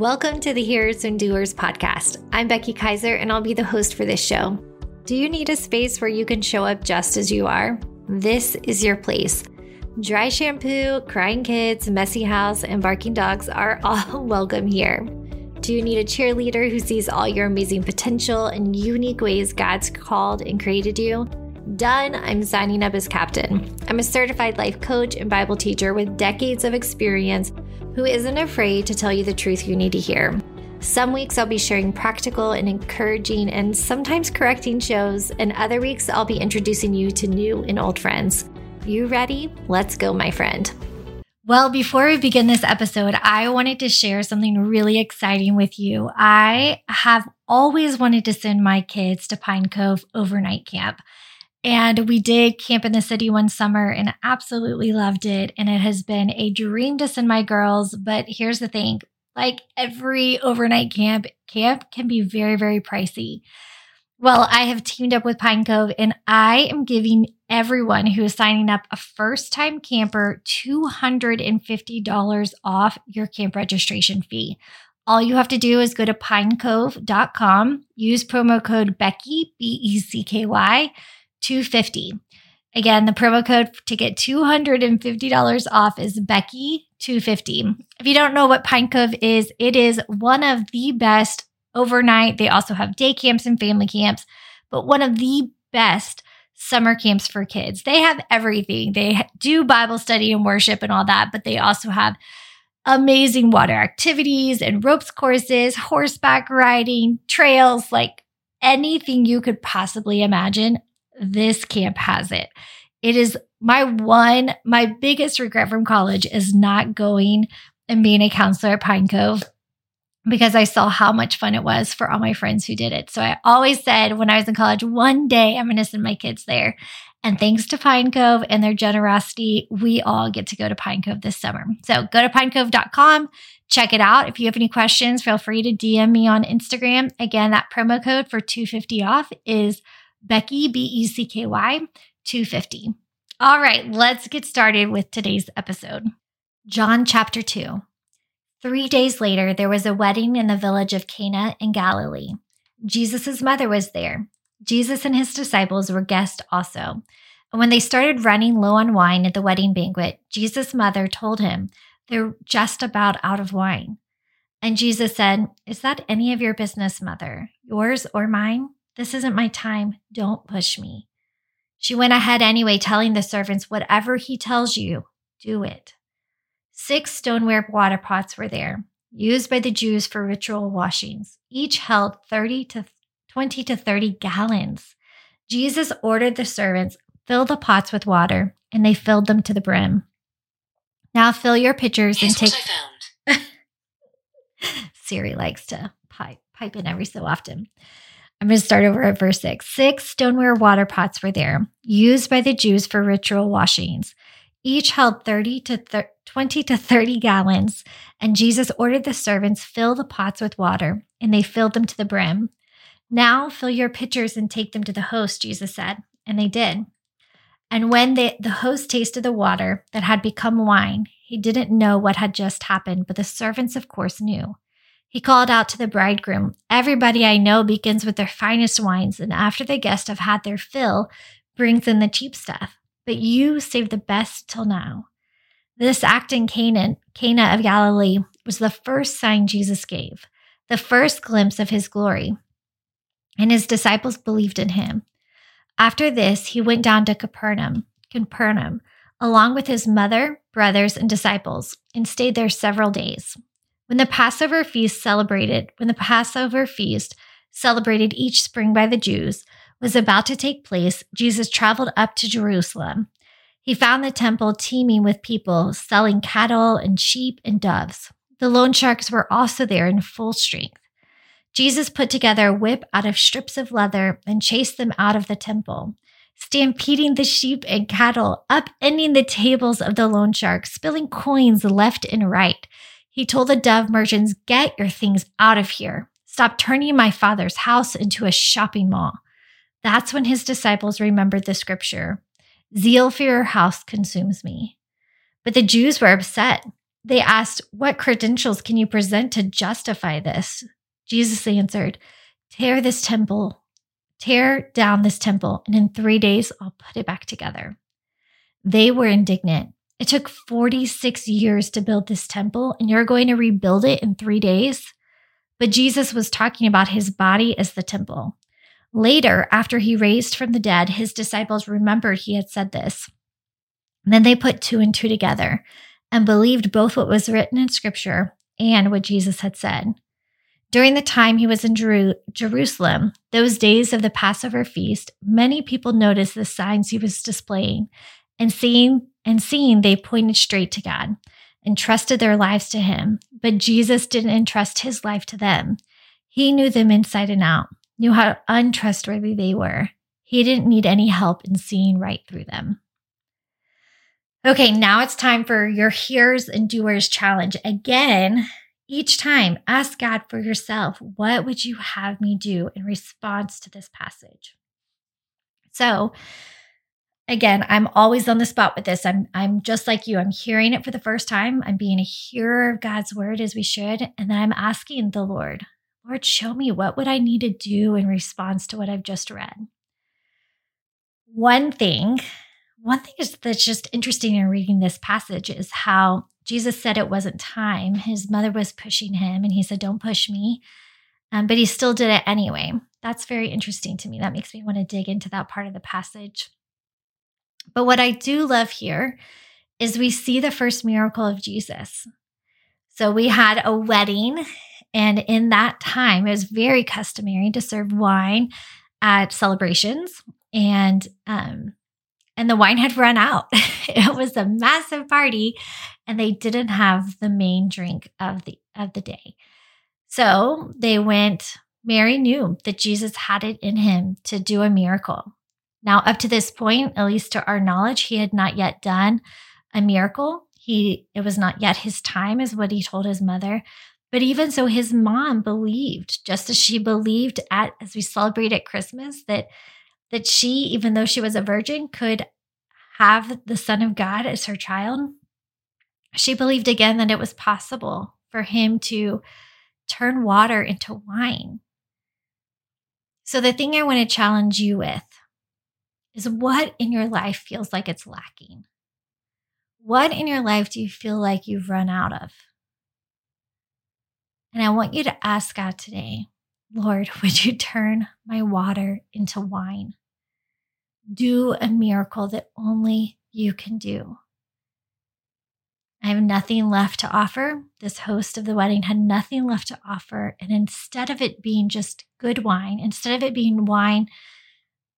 Welcome to the Hearers and Doers podcast. I'm Becky Kaiser, and I'll be the host for this show. Do you need a space where you can show up just as you are? This is your place. Dry shampoo, crying kids, messy house, and barking dogs are all welcome here. Do you need a cheerleader who sees all your amazing potential and unique ways God's called and created you? Done, I'm signing up as captain. I'm a certified life coach and Bible teacher with decades of experience who isn't afraid to tell you the truth you need to hear. Some weeks I'll be sharing practical and encouraging and sometimes correcting shows, and other weeks I'll be introducing you to new and old friends. You ready? Let's go, my friend. Well, before we begin this episode, I wanted to share something really exciting with you. I have always wanted to send my kids to Pine Cove overnight camp. And we did camp in the city one summer and absolutely loved it. And it has been a dream to send my girls. But here's the thing like every overnight camp, camp can be very, very pricey. Well, I have teamed up with Pine Cove and I am giving everyone who is signing up a first time camper $250 off your camp registration fee. All you have to do is go to pinecove.com, use promo code Becky, B E C K Y 250. Again, the promo code to get $250 off is Becky250. If you don't know what Pine Cove is, it is one of the best overnight. They also have day camps and family camps, but one of the best summer camps for kids. They have everything. They do Bible study and worship and all that, but they also have amazing water activities and ropes courses, horseback riding, trails, like anything you could possibly imagine this camp has it. It is my one, my biggest regret from college is not going and being a counselor at Pine Cove because I saw how much fun it was for all my friends who did it. So I always said when I was in college, one day I'm going to send my kids there. And thanks to Pine Cove and their generosity, we all get to go to Pine Cove this summer. So go to pinecove.com, check it out. If you have any questions, feel free to DM me on Instagram. Again, that promo code for 250 off is Becky, B E C K Y, 250. All right, let's get started with today's episode. John chapter 2. Three days later, there was a wedding in the village of Cana in Galilee. Jesus' mother was there. Jesus and his disciples were guests also. And when they started running low on wine at the wedding banquet, Jesus' mother told him, They're just about out of wine. And Jesus said, Is that any of your business, mother? Yours or mine? This isn't my time. Don't push me. She went ahead anyway, telling the servants, Whatever he tells you, do it. Six stoneware water pots were there, used by the Jews for ritual washings. Each held 30 to 20 to 30 gallons. Jesus ordered the servants, Fill the pots with water, and they filled them to the brim. Now fill your pitchers Here's and take. what I found. Siri likes to pipe, pipe in every so often. I'm going to start over at verse 6. Six stoneware water pots were there, used by the Jews for ritual washings. Each held 30 to thir- 20 to 30 gallons, and Jesus ordered the servants fill the pots with water, and they filled them to the brim. Now fill your pitchers and take them to the host, Jesus said, and they did. And when they, the host tasted the water that had become wine, he didn't know what had just happened, but the servants, of course, knew. He called out to the bridegroom, Everybody I know begins with their finest wines, and after the guests have had their fill, brings in the cheap stuff. But you saved the best till now. This act in Canaan, Cana of Galilee, was the first sign Jesus gave, the first glimpse of his glory. And his disciples believed in him. After this, he went down to Capernaum, Capernaum, along with his mother, brothers, and disciples, and stayed there several days. When the Passover feast celebrated, when the Passover feast celebrated each spring by the Jews was about to take place, Jesus traveled up to Jerusalem. He found the temple teeming with people selling cattle and sheep and doves. The loan sharks were also there in full strength. Jesus put together a whip out of strips of leather and chased them out of the temple, stampeding the sheep and cattle, upending the tables of the loan sharks, spilling coins left and right. He told the dove merchants, Get your things out of here. Stop turning my father's house into a shopping mall. That's when his disciples remembered the scripture Zeal for your house consumes me. But the Jews were upset. they asked, What credentials can you present to justify this? Jesus answered, Tear this temple, tear down this temple, and in three days I'll put it back together. They were indignant. It took 46 years to build this temple, and you're going to rebuild it in three days? But Jesus was talking about his body as the temple. Later, after he raised from the dead, his disciples remembered he had said this. And then they put two and two together and believed both what was written in scripture and what Jesus had said. During the time he was in Jeru- Jerusalem, those days of the Passover feast, many people noticed the signs he was displaying, and seeing and seeing they pointed straight to God and trusted their lives to him. But Jesus didn't entrust his life to them. He knew them inside and out, knew how untrustworthy they were. He didn't need any help in seeing right through them. Okay, now it's time for your hearers and doers challenge. Again, each time ask God for yourself, what would you have me do in response to this passage? So, again, I'm always on the spot with this. I'm I'm just like you. I'm hearing it for the first time. I'm being a hearer of God's word as we should, and then I'm asking the Lord, Lord, show me what would I need to do in response to what I've just read. One thing one thing is, that's just interesting in reading this passage is how Jesus said it wasn't time. His mother was pushing him, and he said, Don't push me. Um, but he still did it anyway. That's very interesting to me. That makes me want to dig into that part of the passage. But what I do love here is we see the first miracle of Jesus. So we had a wedding, and in that time, it was very customary to serve wine at celebrations. And um, and the wine had run out. it was a massive party and they didn't have the main drink of the of the day. So they went Mary knew that Jesus had it in him to do a miracle. Now up to this point, at least to our knowledge, he had not yet done a miracle. He it was not yet his time is what he told his mother. But even so his mom believed just as she believed at as we celebrate at Christmas that that she, even though she was a virgin, could have the Son of God as her child. She believed again that it was possible for him to turn water into wine. So, the thing I want to challenge you with is what in your life feels like it's lacking? What in your life do you feel like you've run out of? And I want you to ask God today, Lord, would you turn my water into wine? do a miracle that only you can do. I have nothing left to offer. This host of the wedding had nothing left to offer. And instead of it being just good wine, instead of it being wine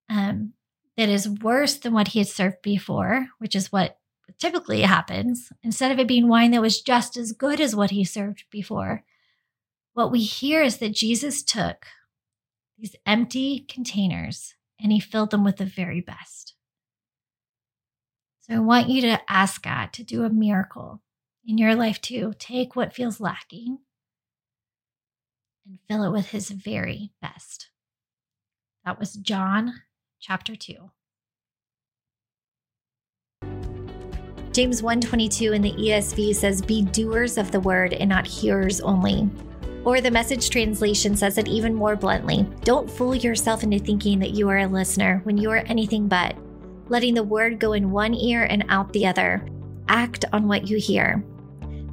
um, that is worse than what he had served before, which is what typically happens, instead of it being wine that was just as good as what he served before, what we hear is that Jesus took these empty containers and he filled them with the very best. So I want you to ask God to do a miracle in your life too. Take what feels lacking and fill it with his very best. That was John chapter 2. James 122 in the ESV says be doers of the word and not hearers only or the message translation says it even more bluntly Don't fool yourself into thinking that you are a listener when you are anything but, letting the word go in one ear and out the other. Act on what you hear.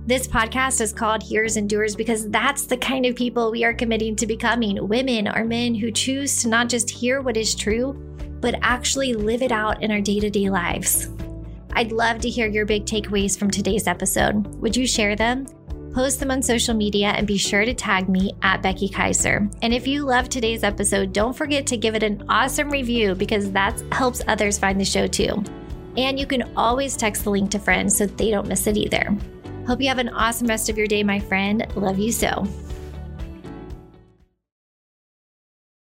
This podcast is called Hearers and Doers because that's the kind of people we are committing to becoming women or men who choose to not just hear what is true, but actually live it out in our day to day lives. I'd love to hear your big takeaways from today's episode. Would you share them? Post them on social media and be sure to tag me at Becky Kaiser. And if you love today's episode, don't forget to give it an awesome review because that helps others find the show too. And you can always text the link to friends so they don't miss it either. Hope you have an awesome rest of your day, my friend. Love you so.